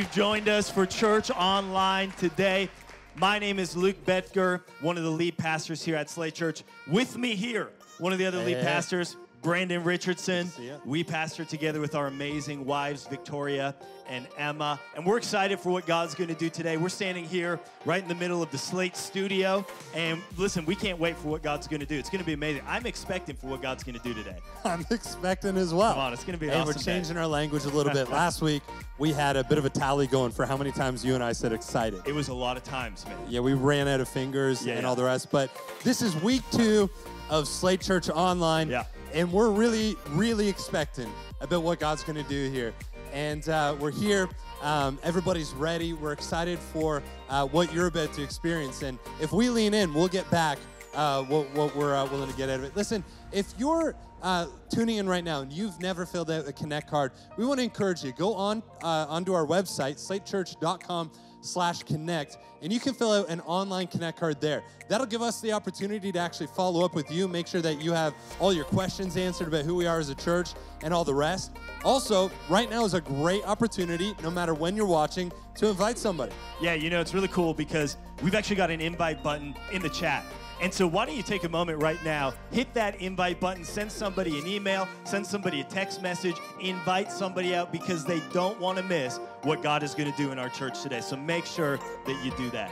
you've joined us for church online today. My name is Luke Betger, one of the lead pastors here at Slate Church. With me here, one of the other lead pastors, Brandon Richardson. We pastor together with our amazing wives, Victoria and Emma. And we're excited for what God's going to do today. We're standing here right in the middle of the Slate studio. And listen, we can't wait for what God's going to do. It's going to be amazing. I'm expecting for what God's going to do today. I'm expecting as well. Come on, it's gonna be an Hey, awesome we're day. changing our language a little bit. Last week we had a bit of a tally going for how many times you and I said excited. It was a lot of times, man. Yeah, we ran out of fingers Yeah, and yeah. all the rest. But this is week two of Slate Church Online. Yeah. And we're really, really expecting about what God's going to do here. And uh, we're here. Um, everybody's ready. We're excited for uh, what you're about to experience. And if we lean in, we'll get back uh, what, what we're uh, willing to get out of it. Listen, if you're uh, tuning in right now and you've never filled out a Connect card, we want to encourage you. Go on uh, onto our website, slatechurch.com slash connect and you can fill out an online connect card there that'll give us the opportunity to actually follow up with you make sure that you have all your questions answered about who we are as a church and all the rest also right now is a great opportunity no matter when you're watching to invite somebody Yeah, you know, it's really cool because we've actually got an invite button in the chat. And so, why don't you take a moment right now, hit that invite button, send somebody an email, send somebody a text message, invite somebody out because they don't want to miss what God is going to do in our church today. So, make sure that you do that.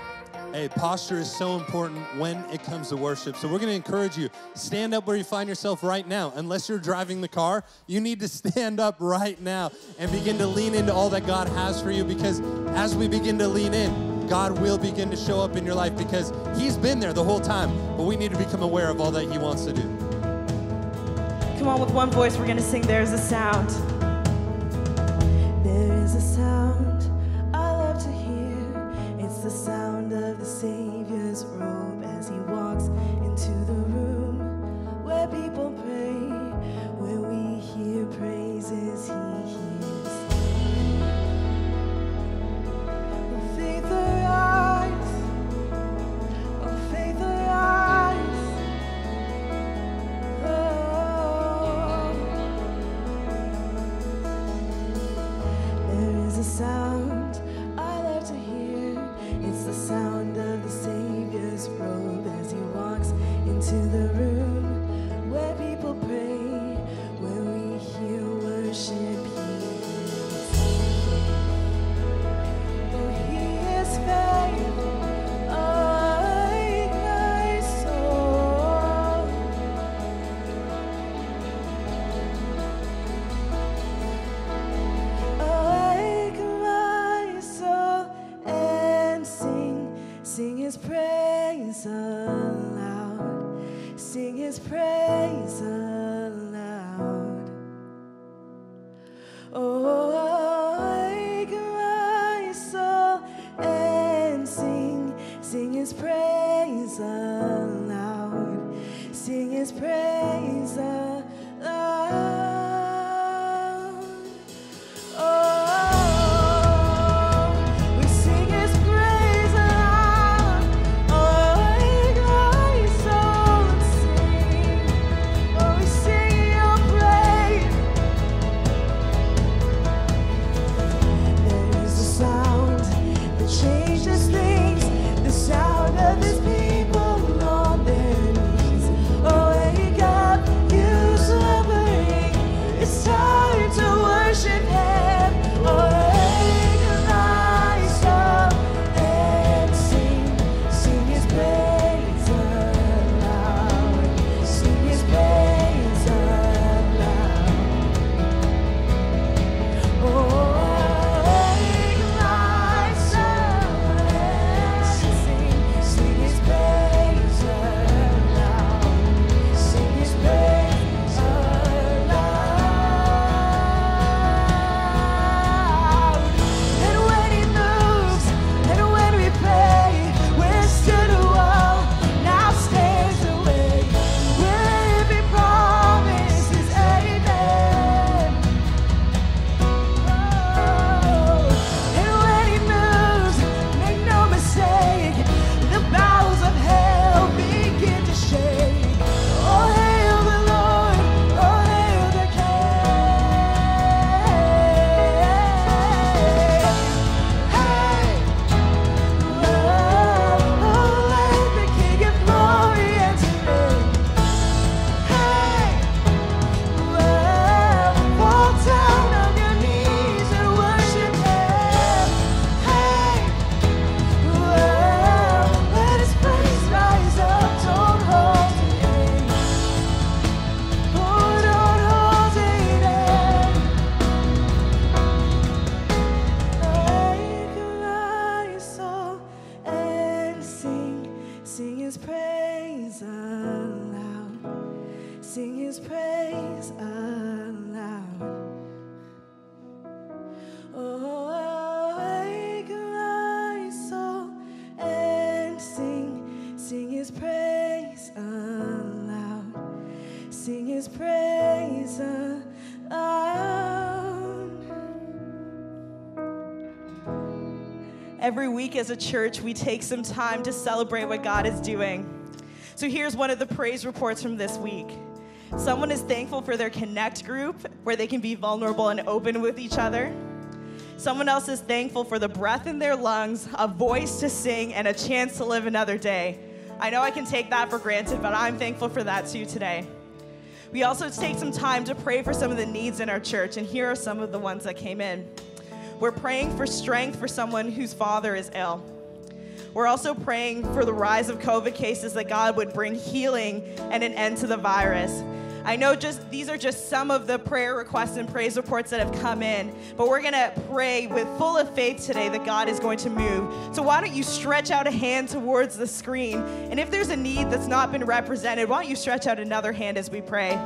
Hey, posture is so important when it comes to worship. So we're going to encourage you stand up where you find yourself right now. Unless you're driving the car, you need to stand up right now and begin to lean into all that God has for you because as we begin to lean in, God will begin to show up in your life because he's been there the whole time, but we need to become aware of all that he wants to do. Come on, with one voice, we're gonna sing There's a Sound. There is a sound I love to hear. It's the sound of sound week as a church, we take some time to celebrate what God is doing. So here's one of the praise reports from this week. Someone is thankful for their connect group where they can be vulnerable and open with each other. Someone else is thankful for the breath in their lungs, a voice to sing, and a chance to live another day. I know I can take that for granted, but I'm thankful for that too today. We also take some time to pray for some of the needs in our church, and here are some of the ones that came in. We're praying for strength for someone whose father is ill. We're also praying for the rise of COVID cases that God would bring healing and an end to the virus. I know just these are just some of the prayer requests and praise reports that have come in, but we're going to pray with full of faith today that God is going to move. So why don't you stretch out a hand towards the screen? And if there's a need that's not been represented, why don't you stretch out another hand as we pray?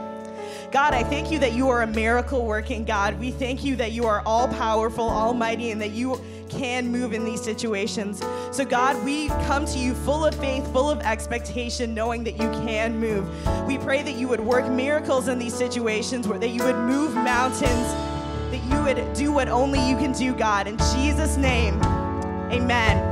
God, I thank you that you are a miracle working God. We thank you that you are all powerful, almighty, and that you can move in these situations. So, God, we come to you full of faith, full of expectation, knowing that you can move. We pray that you would work miracles in these situations, where that you would move mountains, that you would do what only you can do, God. In Jesus' name, amen.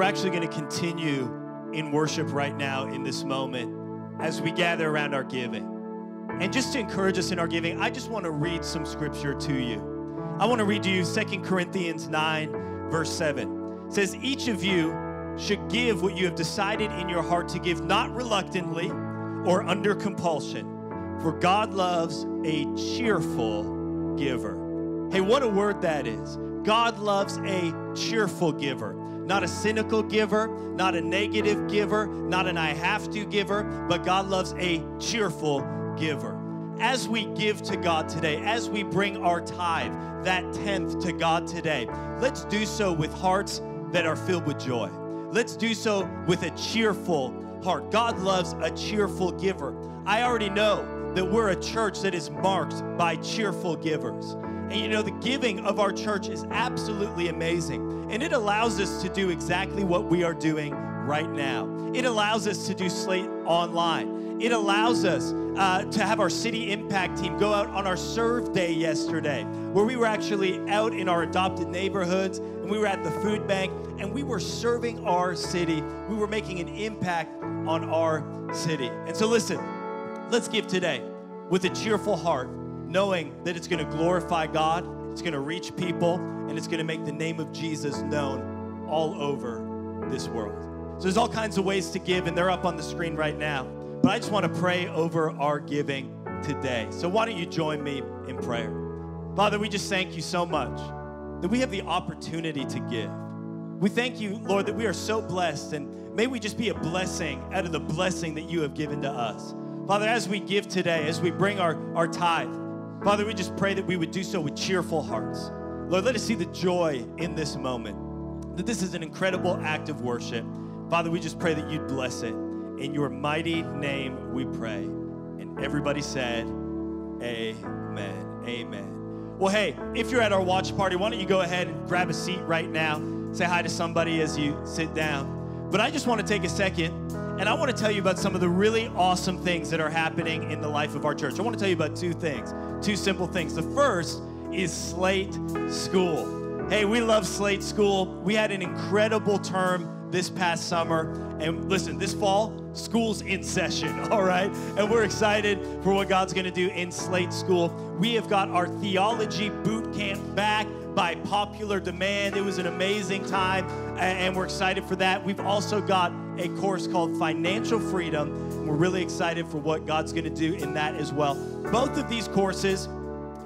we're actually going to continue in worship right now in this moment as we gather around our giving. And just to encourage us in our giving, I just want to read some scripture to you. I want to read to you 2 Corinthians 9, verse 7. It says, Each of you should give what you have decided in your heart to give, not reluctantly or under compulsion, for God loves a cheerful giver. Hey, what a word that is. God loves a cheerful giver, not a cynical giver, not a negative giver, not an I have to giver, but God loves a cheerful giver. As we give to God today, as we bring our tithe, that tenth to God today, let's do so with hearts that are filled with joy. Let's do so with a cheerful heart. God loves a cheerful giver. I already know that we're a church that is marked by cheerful givers. And you know, the giving of our church is absolutely amazing. And it allows us to do exactly what we are doing right now. It allows us to do Slate online. It allows us uh, to have our city impact team go out on our serve day yesterday, where we were actually out in our adopted neighborhoods and we were at the food bank and we were serving our city. We were making an impact on our city. And so, listen, let's give today with a cheerful heart, knowing that it's going to glorify God, it's going to reach people, and it's going to make the name of Jesus known all over this world. So, there's all kinds of ways to give, and they're up on the screen right now. But I just want to pray over our giving today. So, why don't you join me in prayer? Father, we just thank you so much that we have the opportunity to give. We thank you, Lord, that we are so blessed, and may we just be a blessing out of the blessing that you have given to us. Father, as we give today, as we bring our, our tithe, Father, we just pray that we would do so with cheerful hearts. Lord, let us see the joy in this moment, that this is an incredible act of worship. Father, we just pray that you'd bless it. In your mighty name we pray. And everybody said, Amen. Amen. Well, hey, if you're at our watch party, why don't you go ahead and grab a seat right now? Say hi to somebody as you sit down. But I just want to take a second and I want to tell you about some of the really awesome things that are happening in the life of our church. I want to tell you about two things, two simple things. The first is Slate School. Hey, we love Slate School. We had an incredible term this past summer. And listen, this fall, school's in session, all right? And we're excited for what God's gonna do in Slate School. We have got our theology boot camp back by popular demand. It was an amazing time, and we're excited for that. We've also got a course called Financial Freedom. We're really excited for what God's gonna do in that as well. Both of these courses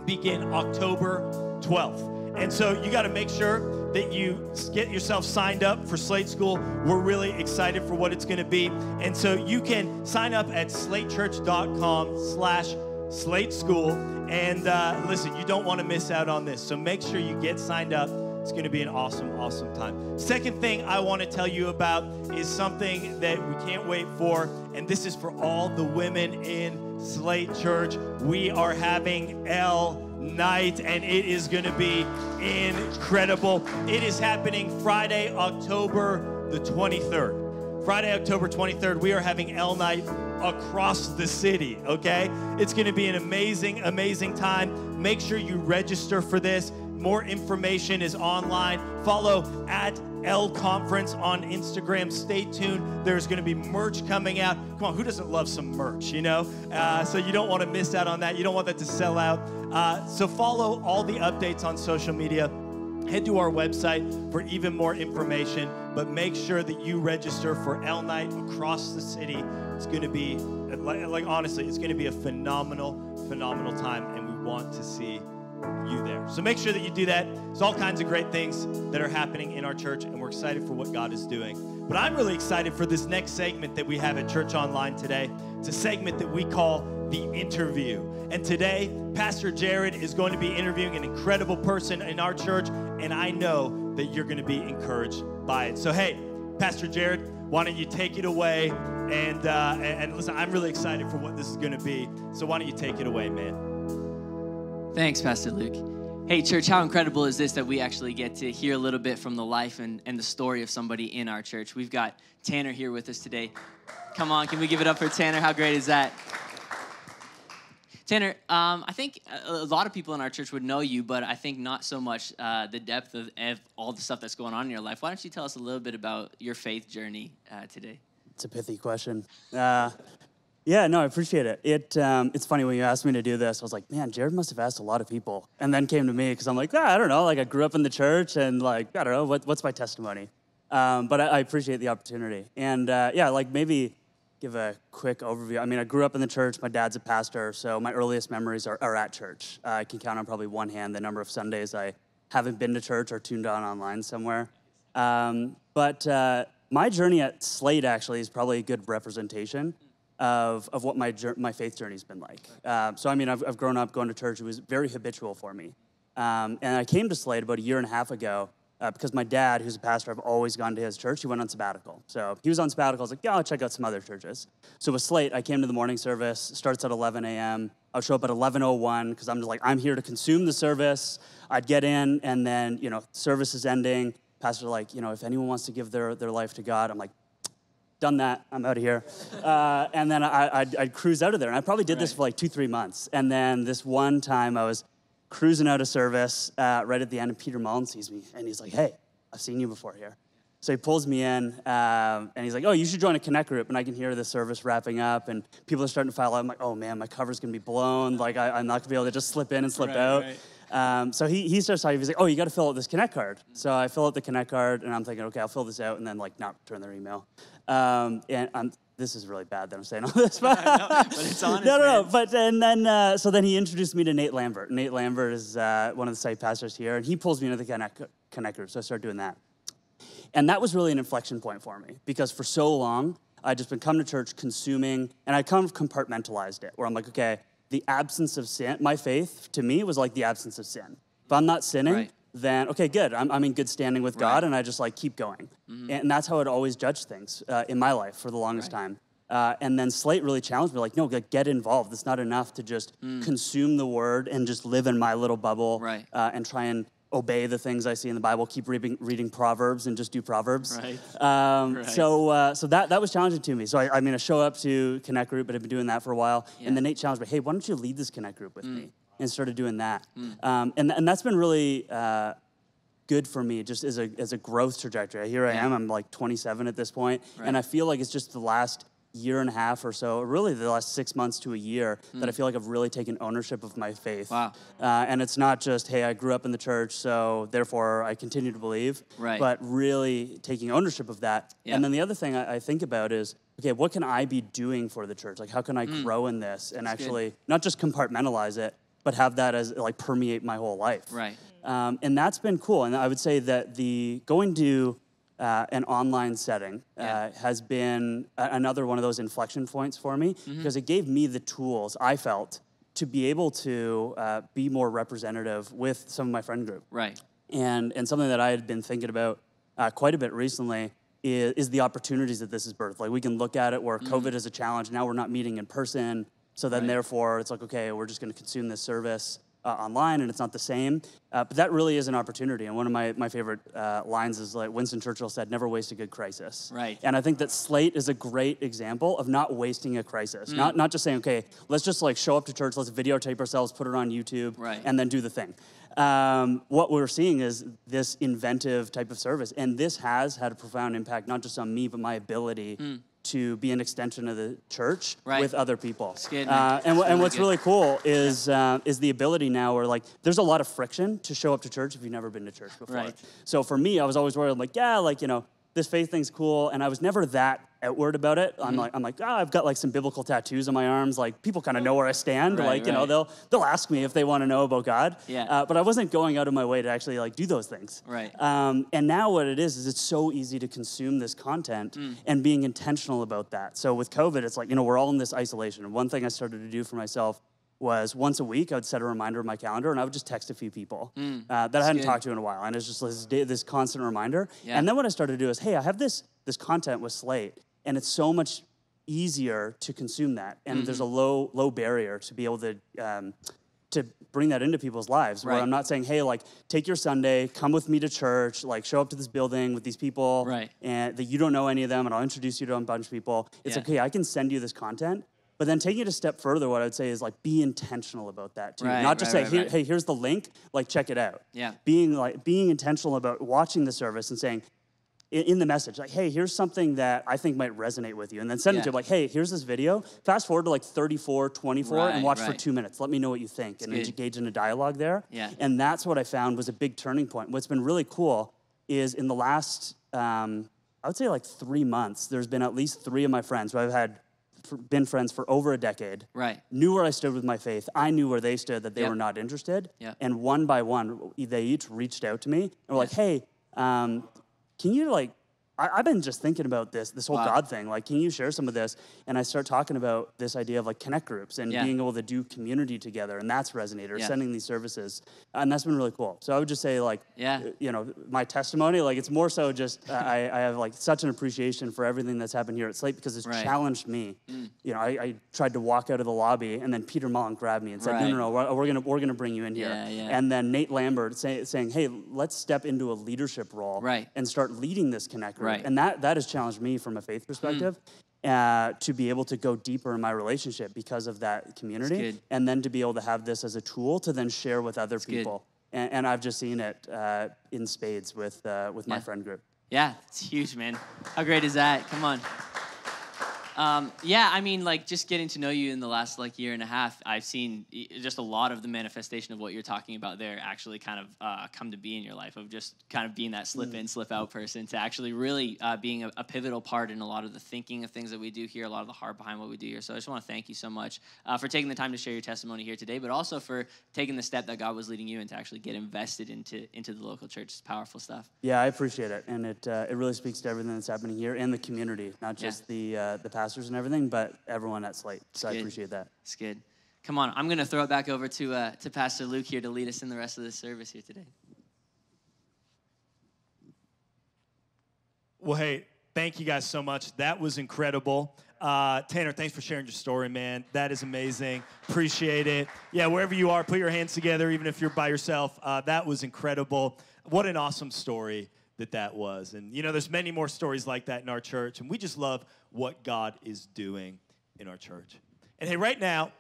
begin October 12th. And so you got to make sure that you get yourself signed up for Slate School. We're really excited for what it's going to be. And so you can sign up at slatechurch.com slash slate school. And uh, listen, you don't want to miss out on this. So make sure you get signed up. It's going to be an awesome, awesome time. Second thing I want to tell you about is something that we can't wait for. And this is for all the women in Slate Church. We are having L night, and it is going to be incredible. It is happening Friday, October the 23rd. Friday, October 23rd, we are having L night across the city, okay? It's to be an amazing, amazing time. Make sure you register for this. More information is online. Follow at L Conference on Instagram. Stay tuned. There's going to be merch coming out. Come on, who doesn't love some merch, you know? Uh, so you don't want to miss out on that. You don't want that to sell out. Uh, so follow all the updates on social media. Head to our website for even more information, but make sure that you register for L Night across the city. It's going to be, like, like honestly, it's going to be a phenomenal, phenomenal time, and we want to see you there. So make sure that you do that. There's all kinds of great things that are happening in our church, and we're excited for what God is doing. But I'm really excited for this next segment that we have at Church Online today. It's a segment that we call the interview. And today, Pastor Jared is going to be interviewing an incredible person in our church, and I know that you're going to be encouraged by it. So, hey, Pastor Jared, why don't you take it away? And, uh, and, listen, I'm really excited for what this is going to be. So, why don't you take it away, man? Thanks, Pastor Luke. Hey, church, how incredible is this that we actually get to hear a little bit from the life and, and the story of somebody in our church? We've got Tanner here with us today. Come on, can we give it up for Tanner? How great is that? Tanner, um, I think a, lot of people in our church would know you, but I think not so much uh, the depth of, of all the stuff that's going on in your life. Why don't you tell us a little bit about your faith journey uh, today? It's a pithy question. Uh, yeah, no, I appreciate it. It um, it's funny when you asked me to do this. I was like, man, Jared must have asked a lot of people, and then came to me because I'm like, ah, I don't know. Like I grew up in the church, and like I don't know what, what's my testimony. Um, but I, I appreciate the opportunity, and uh, yeah, like maybe give a quick overview. I mean, I grew up in the church. My dad's a pastor, so my earliest memories are, are at church. Uh, I can count on probably one hand the number of Sundays I haven't been to church or tuned on online somewhere. Um, but uh, my journey at Slate actually is probably a good representation of, of what my, my faith journey's been like. Uh, so, I mean, I've, I've grown up going to church. It was very habitual for me. Um, and I came to Slate about a year and a half ago uh, because my dad, who's a pastor, I've always gone to his church. He went on sabbatical. So he was on sabbatical. I was like, yeah, I'll check out some other churches. So with Slate, I came to the morning service, starts at 11 a.m. I'll show up at 11.01 because I'm just like, I'm here to consume the service. I'd get in, and then, you know, service is ending. Pastor like, you know, if anyone wants to give their, their life to God, I'm like, done that. I'm out of here. Uh, and then I, I'd, I'd cruise out of there. And I probably did this for like two, three months. And then this one time I was cruising out of service uh, right at the end, and Peter Mullen sees me, and he's like, "Hey, I've seen you before here." So he pulls me in, um, and he's like, "Oh, you should join a connect group." And I can hear the service wrapping up, and people are starting to file out. I'm like, "Oh man, my cover's gonna be blown. Like I, am not gonna be able to just slip in and slip Right, out." right. Um, so he, he starts talking. He's like, "Oh, you got to fill out this Connect card." So I fill out the Connect card, and I'm thinking, "Okay, I'll fill this out, and then like not return their email." Um, and I'm, this is really bad that I'm saying all this, but, but it's honest, no, no, no. But and then uh, so then he introduced me to Nate Lambert. Nate Lambert is uh, one of the site pastors here, and he pulls me into the Connect, Connect group. So I started doing that, and that was really an inflection point for me because for so long I'd just been coming to church, consuming, and I kind of compartmentalized it, where I'm like, okay, the absence of sin, my faith to me was like the absence of sin. If I'm not sinning, Right. Then okay, good. I'm, I'm in good standing with God, Right. Mm-hmm. and I just like keep going. And that's how I'd always judge things uh, in my life for the longest time. Uh, and then Slate really challenged me, like, no, like, get involved. It's not enough to just consume the word and just live in my little bubble Mm. Right. uh, and try and obey the things I see in the Bible. Keep reading, reading Proverbs and just do Proverbs. Right. Um, Right. So, uh, so that that was challenging to me. So I, I mean, I show up to Connect Group, but I've been doing that for a while. Yeah. And then Nate challenged me, hey, why don't you lead this Connect Group with Mm. me? And started doing that. Um, and and that's been really. Uh, good for me just as a as a growth trajectory. Here I am. I'm like 27 at this point, Right. and I feel like it's just the last year and a half or so, really the last six months to a year, that I feel like I've really taken ownership of my faith. Wow. Uh, and it's not just hey, I grew up in the church, so therefore I continue to believe. Right. But really taking ownership of that. Yeah. And then the other thing I, I think about is. Okay, what can I be doing for the church? Like, how can I grow in this and. That's good. actually not just compartmentalize it, but have that as like permeate my whole life? Right. Um, and that's been cool. And I would say that the going to uh, an online setting uh, Yeah. has been a- another one of those inflection points for me Mm-hmm. because it gave me the tools I felt to be able to uh, be more representative with some of my friend group. Right. And, and something that I had been thinking about uh, quite a bit recently is, is the opportunities that this has birthed. Like we can look at it where COVID is a challenge. Now we're not meeting in person. So then, Right. therefore, it's like, okay, we're just going to consume this service uh, online and it's not the same. Uh, but that really is an opportunity. And one of my, my favorite uh, lines is like Winston Churchill said, never waste a good crisis. Right. And I think that Slate is a great example of not wasting a crisis. Not, not just saying, okay, let's just like show up to church, let's videotape ourselves, put it on YouTube, Right. and then do the thing. Um, what we're seeing is this inventive type of service. And this has had a profound impact, not just on me, but my ability to be an extension of the church Right. with other people. Uh, and, and what's good. really cool is uh, is the ability now where like there's a lot of friction to show up to church if you've never been to church before. Right. So for me, I was always worried. I'm like, yeah, like you know, this faith thing's cool, and I was never that outward about it. Mm-hmm. I'm like, I'm like, ah, I've got like some biblical tattoos on my arms. Like people kind of know where I stand. Right, like you know, they'll they'll ask me if they want to know about God. Yeah. Uh, but I wasn't going out of my way to actually like do those things. Right. Um, and now what it is is it's so easy to consume this content Mm. and being intentional about that. So with COVID, it's like you know we're all in this isolation. And one thing I started to do for myself was once a week I would set a reminder in my calendar and I would just text a few people uh, that I hadn't Mm. good. talked to in a while, and it's just this, this constant reminder. Yeah. And then what I started to do is, hey, I have this this content with Slate, and it's so much easier to consume that, and there's a Mm-hmm. low low barrier to be able to. Um, to bring that into people's lives, where I'm not saying, "Hey, like, take your Sunday, come with me to church, like, show up to this building with these people, Right. and that you don't know any of them, and I'll introduce you to a bunch of people." It's Yeah. okay. I can send you this content, But then taking it a step further, what I would say is like be intentional about that too. Right, Not just right, say, right, right. hey, here's the link, like check it out. Yeah. Being like being intentional about watching the service and saying, in, the message, like, hey, here's something that I think might resonate with you. And then send it to like, hey, here's this video. Fast forward to like 34, 24, and Right, watch for two minutes. Let me know what you think and good. engage in a dialogue there. Yeah. And that's what I found was a big turning point. What's been really cool is in the last, um, I would say like three months, there's been at least three of my friends who I've had been friends for over a decade. Right. Knew where I stood with my faith. I knew where they stood, that they Yep. were not interested. Yep. And one by one, they each reached out to me and were like, hey, um, can you like, I, I've been just thinking about this, this whole Wow. God thing. Like, can you share some of this? And I start talking about this idea of like connect groups and Yeah. being able to do community together, and that's resonated. Or Yeah. sending these services, and that's been really cool. So I would just say like, Yeah. you know, my testimony, like it's more so just uh, I, I have like such an appreciation for everything that's happened here at Slate because it's Right. Mm. challenged me. You know, I, I tried to walk out of the lobby, and then Peter Mullen grabbed me and said, Right. "No, no, no, we're, we're gonna we're gonna bring you in here." Yeah, yeah. And then Nate Lambert say, saying, "Hey, let's step into a leadership role Right. and start leading this connect group." Right. Hmm. And that that has challenged me from a faith perspective. Uh, to be able to go deeper in my relationship because of that community, and then to be able to have this as a tool to then share with other people. And, and I've just seen it uh, in spades with uh, with my friend group. Yeah, it's huge, man. How great is that? Come on. Um, yeah, I mean, like just getting to know you in the last like year and a half, I've seen just a lot of the manifestation of what you're talking about there actually kind of uh, come to be in your life of just kind of being that slip in, slip out person to actually really uh, being a, a pivotal part in a lot of the thinking of things that we do here, a lot of the heart behind what we do here. So I just want to thank you so much uh, for taking the time to share your testimony here today, but also for taking the step that God was leading you in to actually get invested into into the local church. It's powerful stuff. Yeah, I appreciate it, and it uh, it really speaks to everything that's happening here and the community, not Yeah. just the uh, the pastors and everything, but everyone at Slate. So I appreciate that. It's good. Come on, I'm going to throw it back over to, uh, to Pastor Luke here to lead us in the rest of this service here today. Well, hey, thank you guys so much. That was incredible. Uh, Tanner, thanks for sharing your story, man. That is amazing. Appreciate it. Yeah, wherever you are, put your hands together, even if you're by yourself. Uh, that was incredible. What an awesome story that that was. And, you know, there's many more stories like that in our church, and we just love what God is doing in our church. And hey, right now,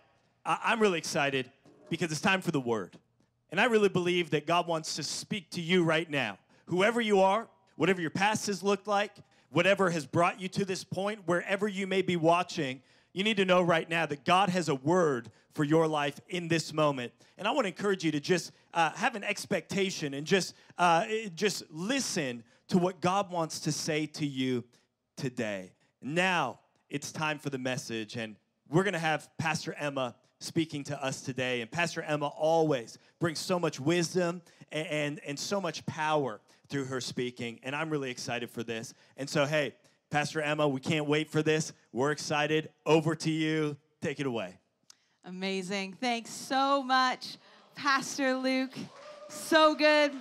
I- I'm really excited because it's time for the word. And I really believe that God wants to speak to you right now. Whoever you are, whatever your past has looked like, whatever has brought you to this point, wherever you may be watching, you need to know right now that God has a word for your life in this moment. And I want to encourage you to just uh, have an expectation and just, uh, just listen to what God wants to say to you today. Now it's time for the message, and we're going to have Pastor Emma speaking to us today. And Pastor Emma always brings so much wisdom and, and, and so much power through her speaking, and I'm really excited for this. And so, hey, Pastor Emma, we can't wait for this. We're excited. Over to you. Take it away. Amazing. Thanks so much, Pastor Luke. So good.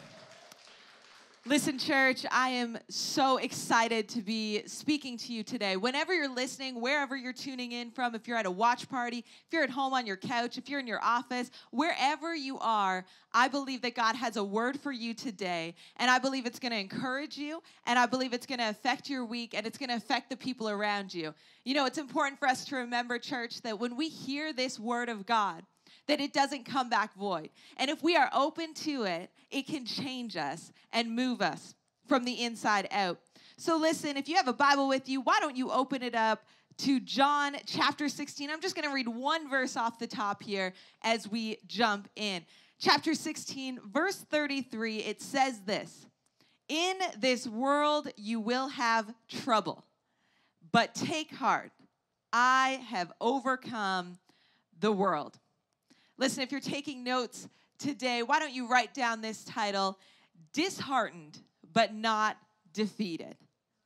Listen, church, I am so excited to be speaking to you today. Whenever you're listening, wherever you're tuning in from, if you're at a watch party, if you're at home on your couch, if you're in your office, wherever you are, I believe that God has a word for you today. And I believe it's going to encourage you, and I believe it's going to affect your week, and it's going to affect the people around you. You know, it's important for us to remember, church, that when we hear this word of God, that it doesn't come back void. And if we are open to it, it can change us and move us from the inside out. So, listen, if you have a Bible with you, why don't you open it up to John chapter 16? I'm just going to read one verse off the top here as we jump in. Chapter 16, verse 33, it says this In this world you will have trouble, but take heart, I have overcome the world. Listen, if you're taking notes today, why don't you write down this title Disheartened but Not Defeated?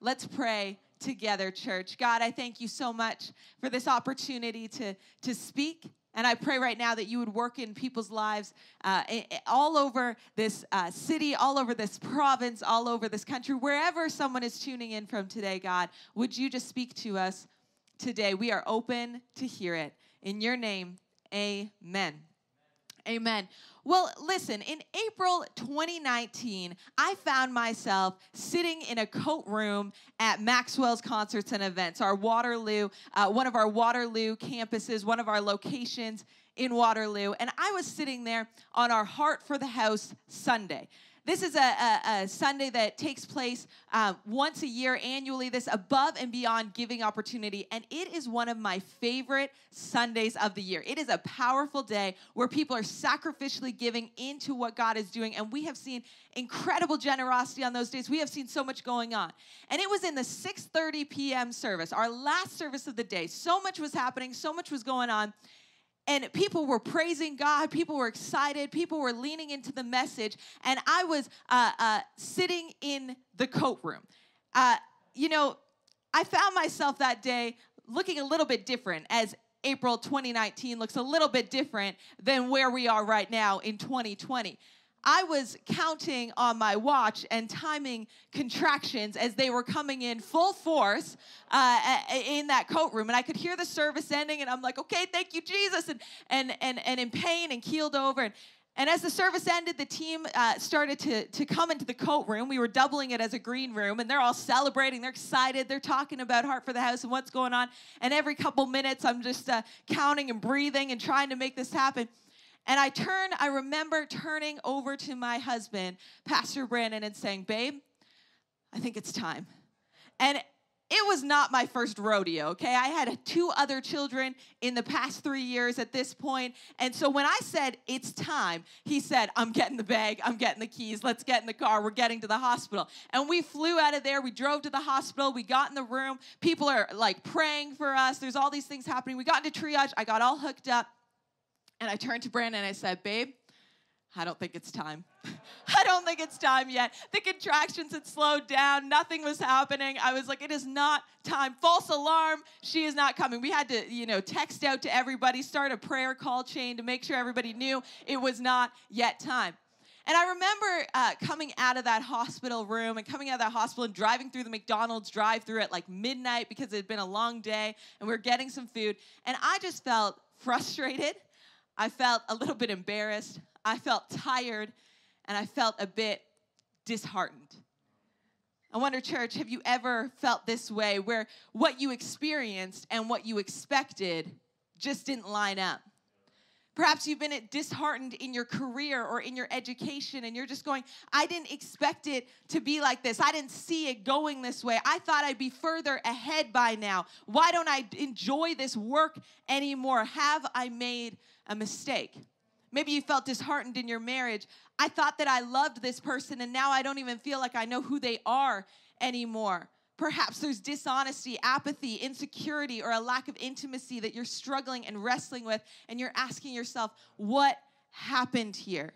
Let's pray together, church. God, I thank you so much for this opportunity to, to speak. And I pray right now that you would work in people's lives uh, all over this uh, city, all over this province, all over this country, wherever someone is tuning in from today, God. Would you just speak to us today? We are open to hear it. In your name, Amen. Amen. Well, listen, in April 2019, I found myself sitting in a coat room at Maxwell's Concerts and Events, our Waterloo, uh, one of our Waterloo campuses, one of our locations in Waterloo. And I was sitting there on our Heart for the House Sunday. This is a, a, a Sunday that takes place uh, once a year annually, this above and beyond giving opportunity. And it is one of my favorite Sundays of the year. It is a powerful day where people are sacrificially giving into what God is doing. And we have seen incredible generosity on those days. We have seen so much going on. And it was in the 6:30 p.m. service, our last service of the day. So much was happening, so much was going on and people were praising God. People were excited. People were leaning into the message. And I was uh, uh, sitting in the coat room. Uh, you know, I found myself that day looking a little bit different as April 2019 looks a little bit different than where we are right now in 2020. I was counting on my watch and timing contractions as they were coming in full force uh, in that coat room, and I could hear the service ending, and I'm like, "Okay, thank you, Jesus," and and and and in pain and keeled over. And, and as the service ended, the team uh, started to, to come into the coat room. We were doubling it as a green room, and they're all celebrating. They're excited. They're talking about Heart for the House and what's going on. And every couple minutes, I'm just uh, counting and breathing and trying to make this happen. And I turn, I remember turning over to my husband, Pastor Brandon, and saying, Babe, I think it's time. And it was not my first rodeo, okay? I had two other children in the past three years at this point. And so when I said, it's time, he said, I'm getting the bag, I'm getting the keys, let's get in the car, we're getting to the hospital. And we flew out of there, we drove to the hospital, we got in the room, people are like praying for us, there's all these things happening. We got into triage, I got all hooked up. And I turned to Brandon and I said, Babe, I don't think it's time. I don't think it's time yet. The contractions had slowed down. Nothing was happening. I was like, it is not time. False alarm. She is not coming. We had to, you know, text out to everybody, start a prayer call chain to make sure everybody knew it was not yet time. And I remember uh, coming out of that hospital room and coming out of that hospital and driving through the McDonald's drive through at like midnight because it had been a long day and we were getting some food. And I just felt frustrated I felt a little bit embarrassed. I felt tired and I felt a bit disheartened. I wonder, church, have you ever felt this way where what you experienced and what you expected just didn't line up? Perhaps you've been disheartened in your career or in your education, and you're just going, I didn't expect it to be like this. I didn't see it going this way. I thought I'd be further ahead by now. Why don't I enjoy this work anymore? Have I made a mistake? Maybe you felt disheartened in your marriage. I thought that I loved this person, and now I don't even feel like I know who they are anymore. Perhaps there's dishonesty, apathy, insecurity, or a lack of intimacy that you're struggling and wrestling with, and you're asking yourself, what happened here?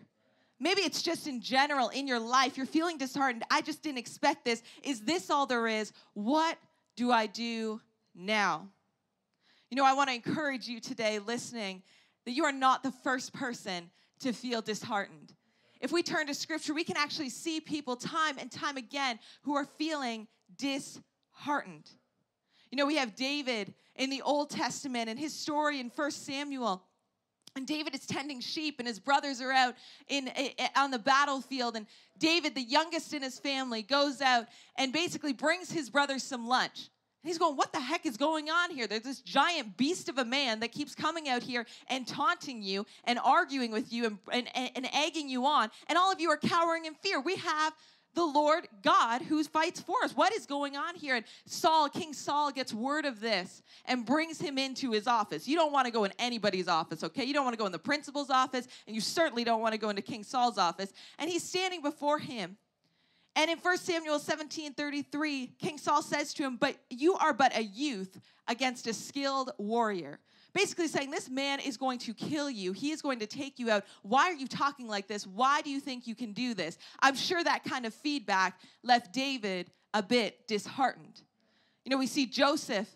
Maybe it's just in general in your life, you're feeling disheartened. I just didn't expect this. Is this all there is? What do I do now? You know, I want to encourage you today, listening, that you are not the first person to feel disheartened. If we turn to scripture, we can actually see people time and time again who are feeling disheartened. You know, we have David in the Old Testament and his story in First Samuel. And David is tending sheep, and his brothers are out in, in, on the battlefield. And David, the youngest in his family, goes out and basically brings his brothers some lunch. He's going, What the heck is going on here? There's this giant beast of a man that keeps coming out here and taunting you and arguing with you and, and, and egging you on. And all of you are cowering in fear. We have the Lord God who fights for us. What is going on here? And Saul, King Saul, gets word of this and brings him into his office. You don't want to go in anybody's office, okay? You don't want to go in the principal's office, and you certainly don't want to go into King Saul's office. And he's standing before him. And in 1 Samuel 17 33, King Saul says to him, But you are but a youth against a skilled warrior basically saying, This man is going to kill you. He is going to take you out. Why are you talking like this? Why do you think you can do this? I'm sure that kind of feedback left David a bit disheartened. You know, we see Joseph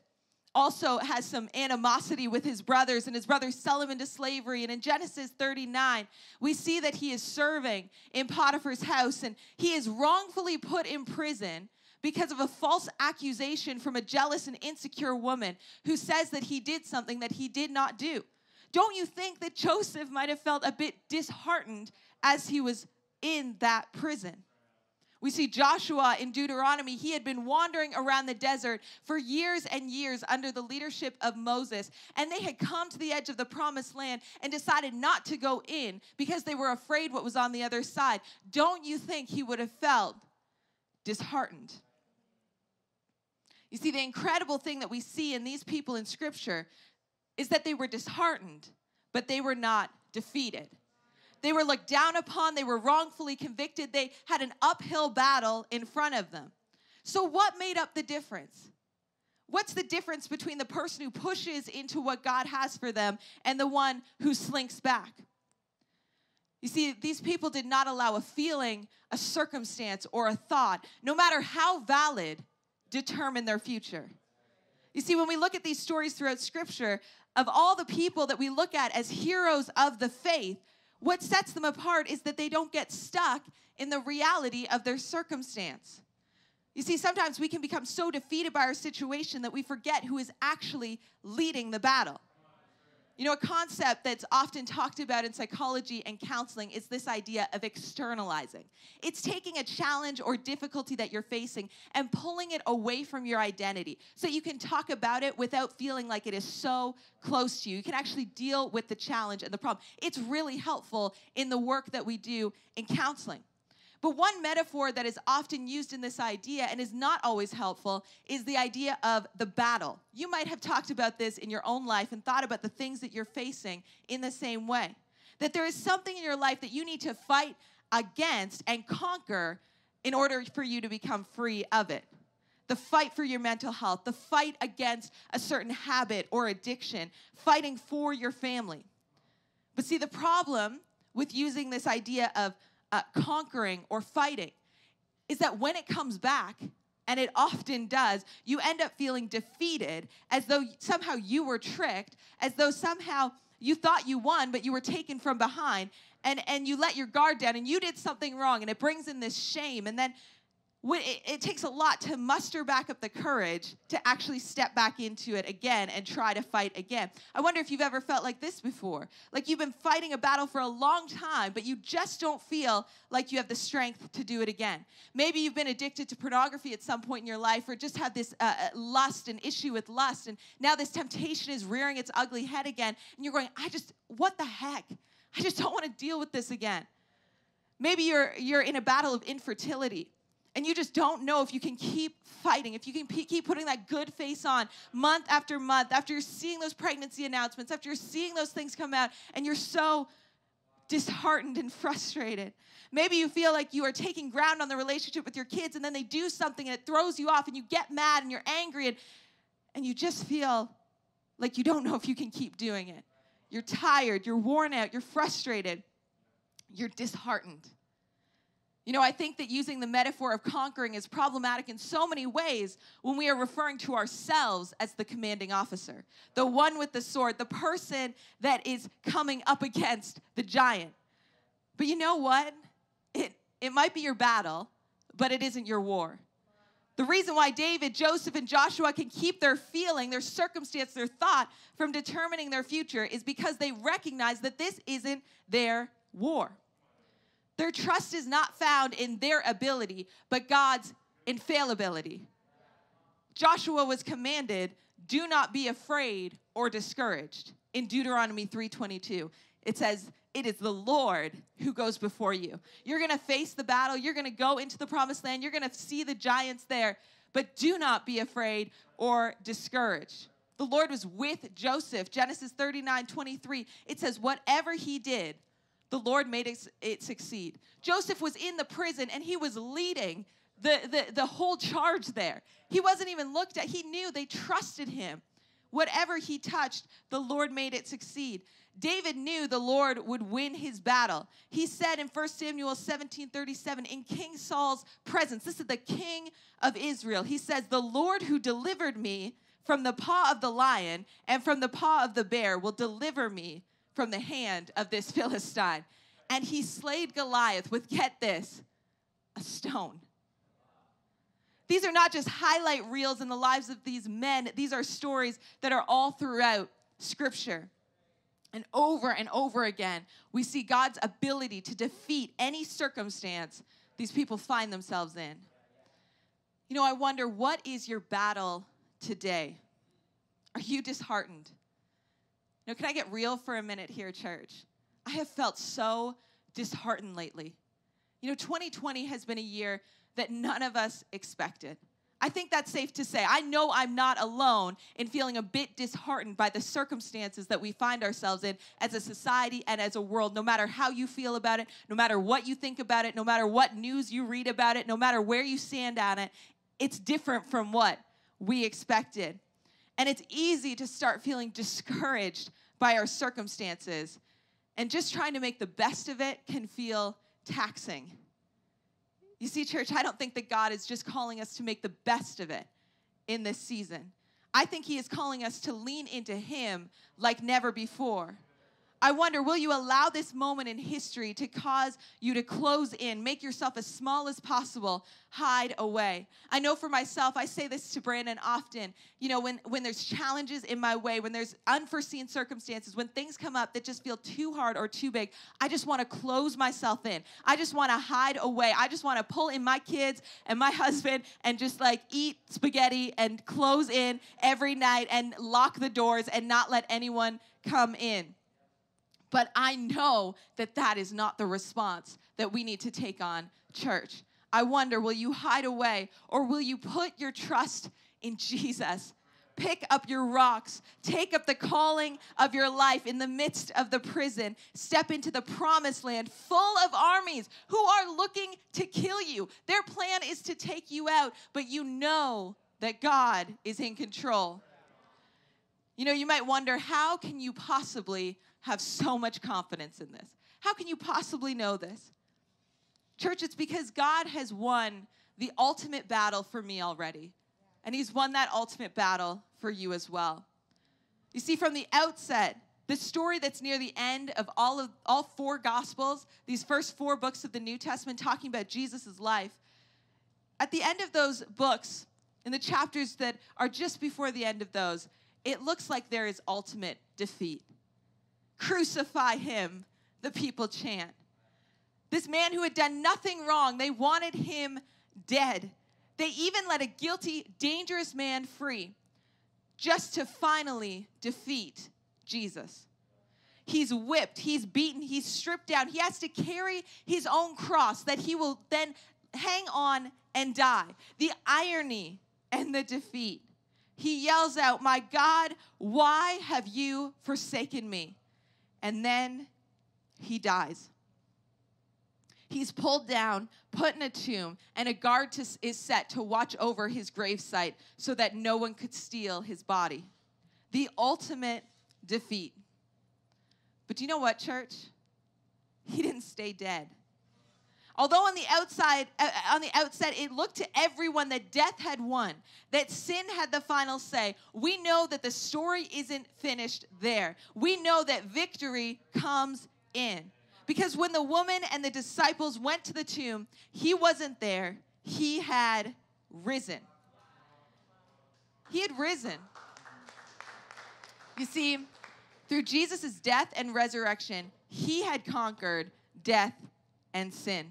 also has some animosity with his brothers, and his brothers sell him into slavery. And in Genesis 39, we see that he is serving in Potiphar's house and he is wrongfully put in prison because of a false accusation from a jealous and insecure woman who says that he did something that he did not do. Don't you think that Joseph might have felt a bit disheartened as he was in that prison? We see Joshua in Deuteronomy. He had been wandering around the desert for years and years under the leadership of Moses, and they had come to the edge of the promised land and decided not to go in because they were afraid what was on the other side. Don't you think he would have felt disheartened? You see, the incredible thing that we see in these people in Scripture is that they were disheartened, but they were not defeated. They were looked down upon, they were wrongfully convicted, they had an uphill battle in front of them. So, what made up the difference? What's the difference between the person who pushes into what God has for them and the one who slinks back? You see, these people did not allow a feeling, a circumstance, or a thought, no matter how valid, determine their future. You see, when we look at these stories throughout Scripture, of all the people that we look at as heroes of the faith, what sets them apart is that they don't get stuck in the reality of their circumstance. You see, sometimes we can become so defeated by our situation that we forget who is actually leading the battle. You know, a concept that's often talked about in psychology and counseling is this idea of externalizing. It's taking a challenge or difficulty that you're facing and pulling it away from your identity so you can talk about it without feeling like it is so close to you. You can actually deal with the challenge and the problem. It's really helpful in the work that we do in counseling. But one metaphor that is often used in this idea and is not always helpful is the idea of the battle. You might have talked about this in your own life and thought about the things that you're facing in the same way. That there is something in your life that you need to fight against and conquer in order for you to become free of it. The fight for your mental health, the fight against a certain habit or addiction, fighting for your family. But see, the problem with using this idea of uh, conquering or fighting is that when it comes back, and it often does, you end up feeling defeated as though somehow you were tricked, as though somehow you thought you won, but you were taken from behind, and, and you let your guard down and you did something wrong, and it brings in this shame. And then it, it, takes a lot to muster back up the courage to actually step back into it again and try to fight again. I wonder if you've ever felt like this before. Like you've been fighting a battle for a long time, but you just don't feel like you have the strength to do it again. Maybe you've been addicted to pornography at some point in your life or just have this uh, uh lust, an issue with lust, and now this temptation is rearing its ugly head again, and you're going, I just, what the heck? I just don't want to deal with this again. Maybe you're, you're in a battle of infertility and you just don't know if you can keep fighting, if you can p- keep putting that good face on month after month, after you're seeing those pregnancy announcements, after you're seeing those things come out, and you're so disheartened and frustrated. Maybe you feel like you are taking ground on the relationship with your kids, and then they do something and it throws you off, and you get mad and you're angry, and, and you just feel like you don't know if you can keep doing it. You're tired, you're worn out, you're frustrated, you're disheartened. You know, I think that using the metaphor of conquering is problematic in so many ways when we are referring to ourselves as the commanding officer, the one with the sword, the person that is coming up against the giant. But you know what? It, it might be your battle, but it isn't your war. The reason why David, Joseph, and Joshua can keep their feeling, their circumstance, their thought from determining their future is because they recognize that this isn't their war. Their trust is not found in their ability, but God's infallibility. Joshua was commanded, "Do not be afraid or discouraged." In Deuteronomy 3:22, it says, "It is the Lord who goes before you." You're going to face the battle, you're going to go into the promised land, you're going to see the giants there, but do not be afraid or discouraged. The Lord was with Joseph. Genesis 39, 23. It says, Whatever he did, the Lord made it, it, succeed. Joseph was in the prison and he was leading the, the, the whole charge there. He wasn't even looked at, he knew they trusted him. Whatever he touched, the Lord made it succeed. David knew the Lord would win his battle. He said in 1 Samuel 17 37, in King Saul's presence, this is the king of Israel. He says, The Lord who delivered me from the paw of the lion and from the paw of the bear will deliver me from the hand of this Philistine. And he slayed Goliath with, get this, a stone. These are not just highlight reels in the lives of these men, these are stories that are all throughout Scripture. And over and over again, we see God's ability to defeat any circumstance these people find themselves in. You know, I wonder what is your battle today? Are you disheartened? Know, can I get real for a minute here, church? I have felt so disheartened lately. You know, 2020 has been a year that none of us expected. I think that's safe to say. I know I'm not alone in feeling a bit disheartened by the circumstances that we find ourselves in as a society and as a world, no matter how you feel about it, no matter what you think about it, no matter what news you read about it, no matter where you stand on it, it's different from what we expected. And it's easy to start feeling discouraged by our circumstances. And just trying to make the best of it can feel taxing. You see, church, I don't think that God is just calling us to make the best of it in this season. I think He is calling us to lean into Him like never before. I wonder, will you allow this moment in history to cause you to close in, make yourself as small as possible, hide away? I know for myself, I say this to Brandon often. You know, when, when there's challenges in my way, when there's unforeseen circumstances, when things come up that just feel too hard or too big, I just want to close myself in. I just want to hide away. I just want to pull in my kids and my husband and just like eat spaghetti and close in every night and lock the doors and not let anyone come in. But I know that that is not the response that we need to take on church. I wonder will you hide away or will you put your trust in Jesus? Pick up your rocks. Take up the calling of your life in the midst of the prison. Step into the promised land full of armies who are looking to kill you. Their plan is to take you out, but you know that God is in control. You know, you might wonder how can you possibly have so much confidence in this? How can you possibly know this? Church, it's because God has won the ultimate battle for me already. And He's won that ultimate battle for you as well. You see, from the outset, the story that's near the end of all of all four gospels, these first four books of the New Testament talking about Jesus' life, at the end of those books, in the chapters that are just before the end of those, it looks like there is ultimate defeat. Crucify him, the people chant. This man who had done nothing wrong, they wanted him dead. They even let a guilty, dangerous man free just to finally defeat Jesus. He's whipped, he's beaten, he's stripped down. He has to carry his own cross that he will then hang on and die. The irony and the defeat. He yells out, My God, why have you forsaken me? And then he dies. He's pulled down, put in a tomb, and a guard to, is set to watch over his gravesite so that no one could steal his body. The ultimate defeat. But do you know what, church? He didn't stay dead. Although on the outside, uh, uh, on the outset, it looked to everyone that death had won, that sin had the final say. We know that the story isn't finished there. We know that victory comes in. Because when the woman and the disciples went to the tomb, he wasn't there. He had risen. He had risen. You see, through Jesus' death and resurrection, he had conquered death and sin.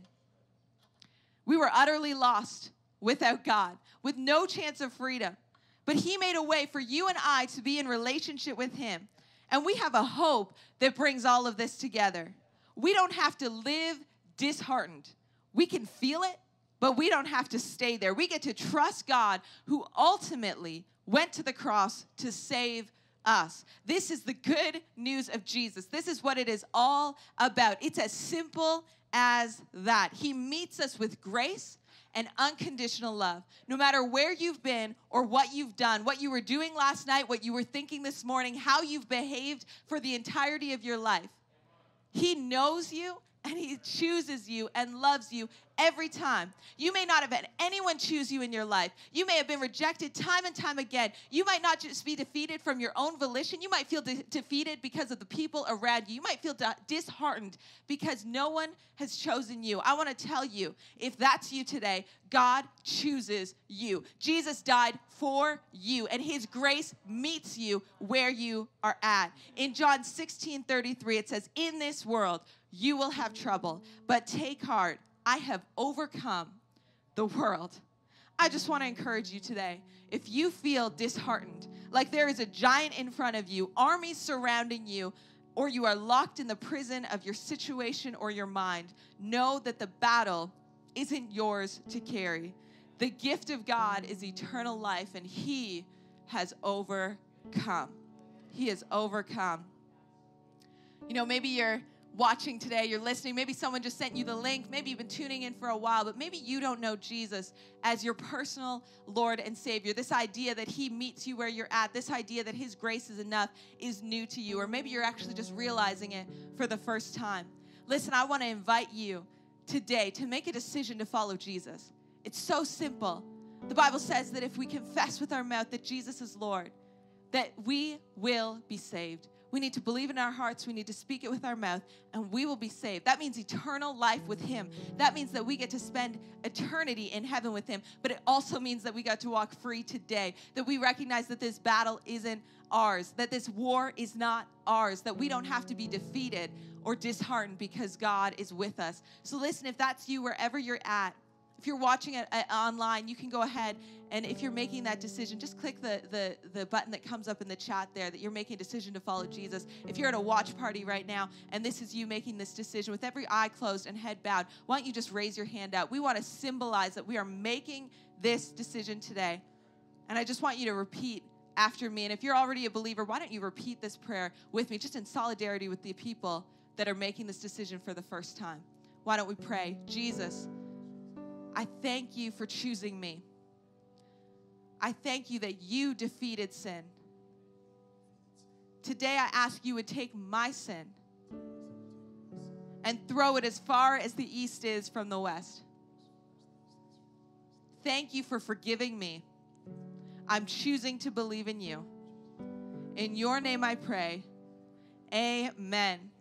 We were utterly lost without God, with no chance of freedom. But He made a way for you and I to be in relationship with Him. And we have a hope that brings all of this together. We don't have to live disheartened. We can feel it, but we don't have to stay there. We get to trust God who ultimately went to the cross to save us. This is the good news of Jesus. This is what it is all about. It's as simple as that. He meets us with grace and unconditional love. No matter where you've been or what you've done, what you were doing last night, what you were thinking this morning, how you've behaved for the entirety of your life, He knows you and He chooses you and loves you every time. You may not have had anyone choose you in your life. You may have been rejected time and time again. You might not just be defeated from your own volition. You might feel de- defeated because of the people around you. You might feel di- disheartened because no one has chosen you. I want to tell you if that's you today, God chooses you. Jesus died for you, and his grace meets you where you are at. In John 16 33, it says, In this world, you will have trouble, but take heart. I have overcome the world. I just want to encourage you today. If you feel disheartened, like there is a giant in front of you, armies surrounding you, or you are locked in the prison of your situation or your mind, know that the battle isn't yours to carry. The gift of God is eternal life, and He has overcome. He has overcome. You know, maybe you're watching today, you're listening, maybe someone just sent you the link, maybe you've been tuning in for a while, but maybe you don't know Jesus as your personal Lord and Savior. This idea that He meets you where you're at, this idea that His grace is enough is new to you, or maybe you're actually just realizing it for the first time. Listen, I want to invite you today to make a decision to follow Jesus. It's so simple. The Bible says that if we confess with our mouth that Jesus is Lord, that we will be saved. We need to believe in our hearts, we need to speak it with our mouth, and we will be saved. That means eternal life with Him. That means that we get to spend eternity in heaven with Him, but it also means that we got to walk free today, that we recognize that this battle isn't ours, that this war is not ours, that we don't have to be defeated or disheartened because God is with us. So, listen, if that's you, wherever you're at, if you're watching it uh, online, you can go ahead and if you're making that decision, just click the, the, the button that comes up in the chat there that you're making a decision to follow Jesus. If you're at a watch party right now and this is you making this decision with every eye closed and head bowed, why don't you just raise your hand out? We want to symbolize that we are making this decision today. And I just want you to repeat after me. And if you're already a believer, why don't you repeat this prayer with me, just in solidarity with the people that are making this decision for the first time? Why don't we pray? Jesus, I thank you for choosing me. I thank you that you defeated sin. Today, I ask you would take my sin and throw it as far as the east is from the west. Thank you for forgiving me. I'm choosing to believe in you. In your name I pray. Amen.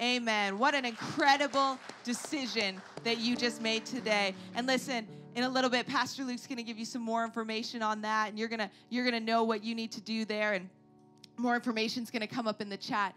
Amen. What an incredible decision that you just made today. And listen, in a little bit Pastor Luke's going to give you some more information on that and you're going to you're going to know what you need to do there and more information is going to come up in the chat.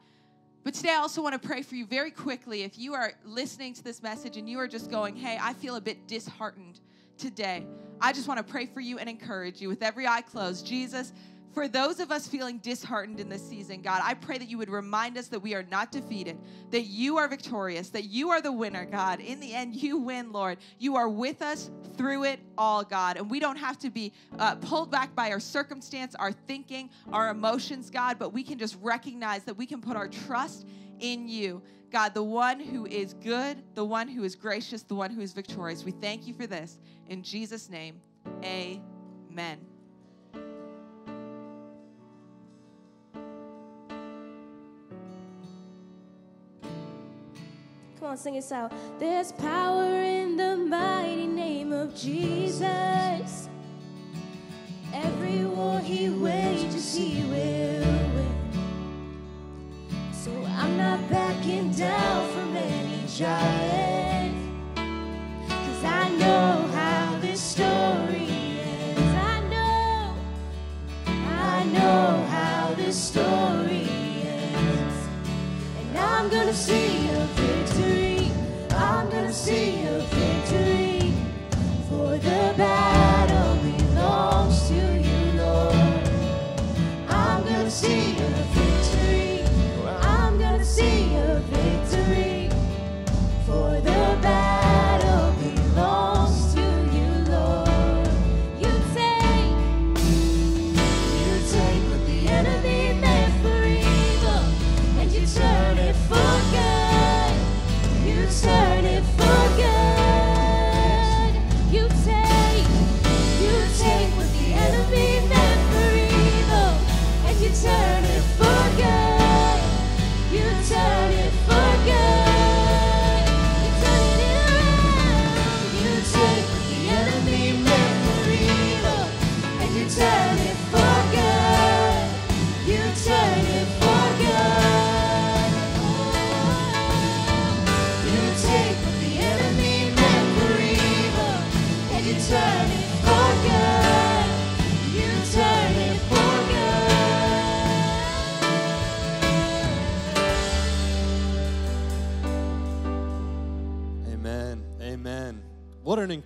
But today I also want to pray for you very quickly if you are listening to this message and you are just going, "Hey, I feel a bit disheartened today." I just want to pray for you and encourage you with every eye closed. Jesus, for those of us feeling disheartened in this season, God, I pray that you would remind us that we are not defeated, that you are victorious, that you are the winner, God. In the end, you win, Lord. You are with us through it all, God. And we don't have to be uh, pulled back by our circumstance, our thinking, our emotions, God, but we can just recognize that we can put our trust in you. God, the one who is good, the one who is gracious, the one who is victorious. We thank you for this. In Jesus' name, amen. On, sing us out. There's power in the mighty name of Jesus. Every war he wages, he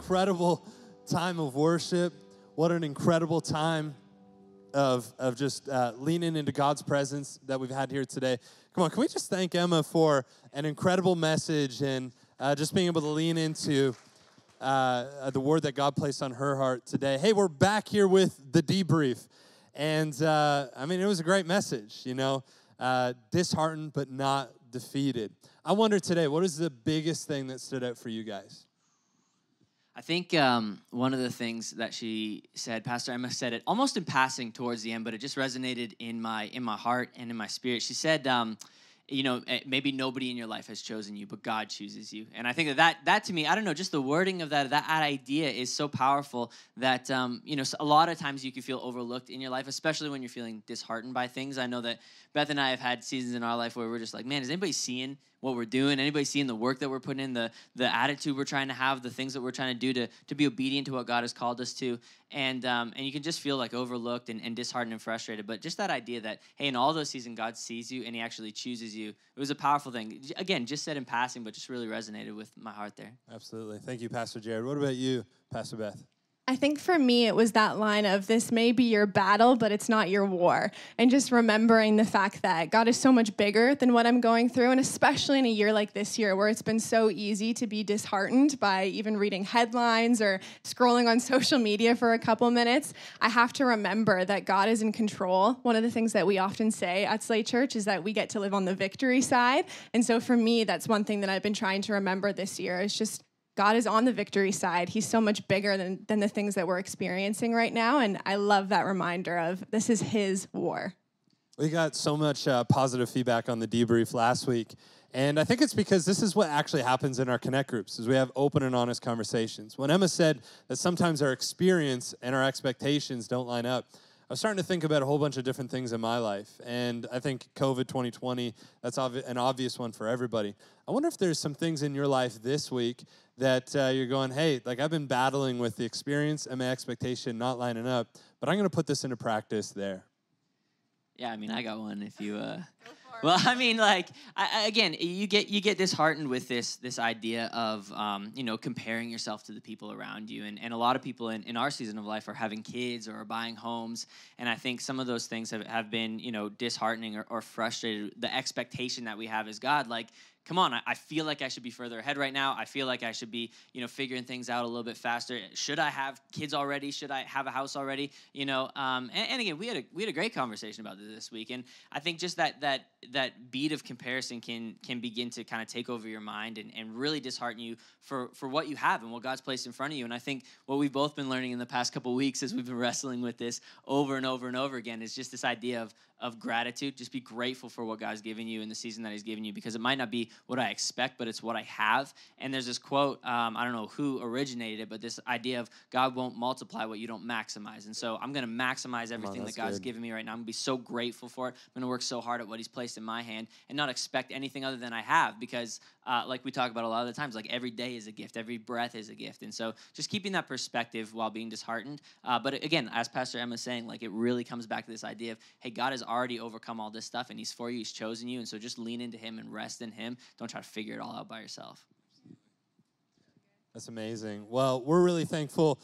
incredible time of worship. What an incredible time of, of just uh, leaning into God's presence that we've had here today. Come on, can we just thank Emma for an incredible message and uh, just being able to lean into uh, the word that God placed on her heart today? Hey, we're back here with the debrief. And uh, I mean, it was a great message, you know, uh, disheartened but not defeated. I wonder today, what is the biggest thing that stood out for you guys? I think um, one of the things that she said, Pastor Emma said it almost in passing towards the end, but it just resonated in my in my heart and in my spirit. She said, um, you know, eh, maybe nobody in your life has chosen you, but God chooses you. And I think that that, that to me, I don't know, just the wording of that, that idea is so powerful that, um, you know, a lot of times you can feel overlooked in your life, especially when you're feeling disheartened by things. I know that Beth and I have had seasons in our life where we're just like, man, is anybody seeing what we're doing? Anybody seeing the work that we're putting in, the the attitude we're trying to have, the things that we're trying to do to to be obedient to what God has called us to? And um, and you can just feel like overlooked and, and disheartened and frustrated. But just that idea that hey, in all those seasons, God sees you and He actually chooses you. It was a powerful thing. Again, just said in passing, but just really resonated with my heart there. Absolutely. Thank you, Pastor Jared. What about you, Pastor Beth? I think for me, it was that line of this may be your battle, but it's not your war. And just remembering the fact that God is so much bigger than what I'm going through. And especially in a year like this year, where it's been so easy to be disheartened by even reading headlines or scrolling on social media for a couple minutes, I have to remember that God is in control. One of the things that we often say at Slate Church is that we get to live on the victory side. And so for me, that's one thing that I've been trying to remember this year is just God is on the victory side. He's so much bigger than, than the things that we're experiencing right now. And I love that reminder of this is his war. We got so much uh, positive feedback on the debrief last week. And I think it's because this is what actually happens in our connect groups is we have open and honest conversations. When Emma said that sometimes our experience and our expectations don't line up, I was starting to think about a whole bunch of different things in my life. And I think COVID 2020, that's an obvious one for everybody. I wonder if there's some things in your life this week that uh, you're going, hey, like I've been battling with the experience and my expectation not lining up, but I'm going to put this into practice there. Yeah, I mean, I got one if you. Uh... Well, I mean, like I, again, you get you get disheartened with this this idea of um, you know comparing yourself to the people around you, and, and a lot of people in, in our season of life are having kids or are buying homes, and I think some of those things have, have been you know disheartening or, or frustrated. The expectation that we have as God, like come on, I, I, feel like I should be further ahead right now. I feel like I should be, you know, figuring things out a little bit faster. Should I have kids already? Should I have a house already? You know, um, and, and, again, we had a we had a great conversation about this this week, and I think just that that that beat of comparison can can begin to kind of take over your mind and, and really dishearten you for for what you have and what God's placed in front of you. And I think what we've both been learning in the past couple weeks as we've been wrestling with this over and over and over again is just this idea of of gratitude. Just be grateful for what God's given you in the season that He's given you because it might not be what I expect, but it's what I have. And there's this quote, um, I don't know who originated it, but this idea of God won't multiply what you don't maximize. And so I'm going to maximize everything on, that God's good. given me right now. I'm going to be so grateful for it. I'm going to work so hard at what He's placed in my hand and not expect anything other than I have because, uh, like we talk about a lot of the times, like every day is a gift, every breath is a gift. And so just keeping that perspective while being disheartened. Uh, but again, as Pastor Emma saying, like it really comes back to this idea of, hey, God has already overcome all this stuff and He's for you, He's chosen you. And so just lean into Him and rest in Him. Don't try to figure it all out by yourself. That's amazing. Well, we're really thankful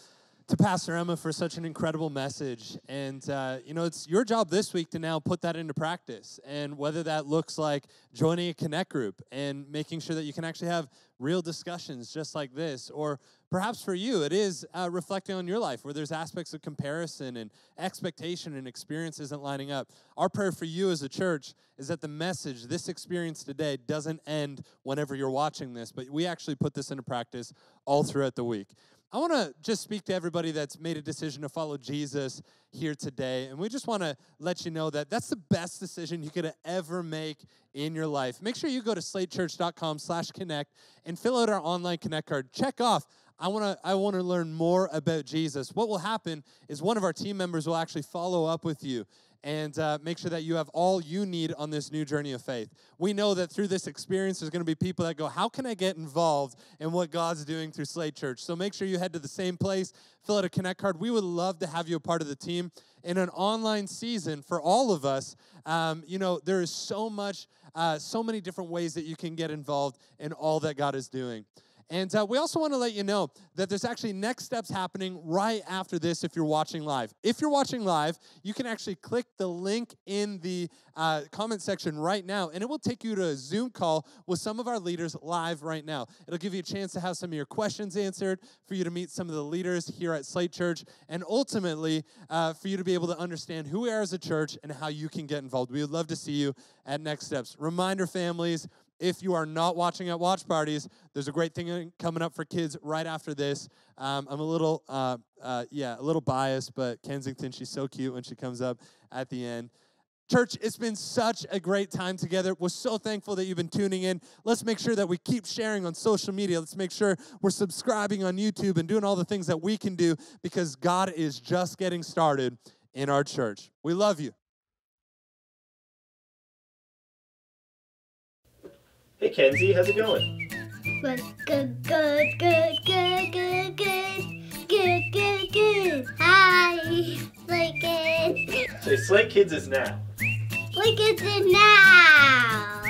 to Pastor Emma for such an incredible message. And, uh, you know, it's your job this week to now put that into practice. And whether that looks like joining a Connect group and making sure that you can actually have real discussions just like this, or perhaps for you, it is uh, reflecting on your life where there's aspects of comparison and expectation and experience isn't lining up. Our prayer for you as a church is that the message, this experience today, doesn't end whenever you're watching this, but we actually put this into practice all throughout the week. I want to just speak to everybody that's made a decision to follow Jesus here today. And we just want to let you know that that's the best decision you could ever make in your life. Make sure you go to slatechurch.com slash connect and fill out our online connect card. Check off. I want to I want to learn more about Jesus. What will happen is one of our team members will actually follow up with you and uh, make sure that you have all you need on this new journey of faith. We know that through this experience, there's going to be people that go, How can I get involved in what God's doing through Slate Church? So make sure you head to the same place, fill out a Connect card. We would love to have you a part of the team. In an online season for all of us, um, you know, there is so much, uh, so many different ways that you can get involved in all that God is doing. And uh, we also want to let you know that there's actually next steps happening right after this if you're watching live. If you're watching live, you can actually click the link in the uh, comment section right now, and it will take you to a Zoom call with some of our leaders live right now. It'll give you a chance to have some of your questions answered, for you to meet some of the leaders here at Slate Church, and ultimately uh, for you to be able to understand who we are as a church and how you can get involved. We would love to see you at Next Steps. Reminder, families, if you are not watching at watch parties, there's a great thing coming up for kids right after this. Um, I'm a little, uh, uh, yeah, a little biased, but Kensington, she's so cute when she comes up at the end. Church, it's been such a great time together. We're so thankful that you've been tuning in. Let's make sure that we keep sharing on social media. Let's make sure we're subscribing on YouTube and doing all the things that we can do because God is just getting started in our church. We love you. Hey Kenzie, how's it going? Good, good, good, good, good, good, good, good, good, good. Hi, Slate Kids. Say Slate Kids is now. Slate Kids is now.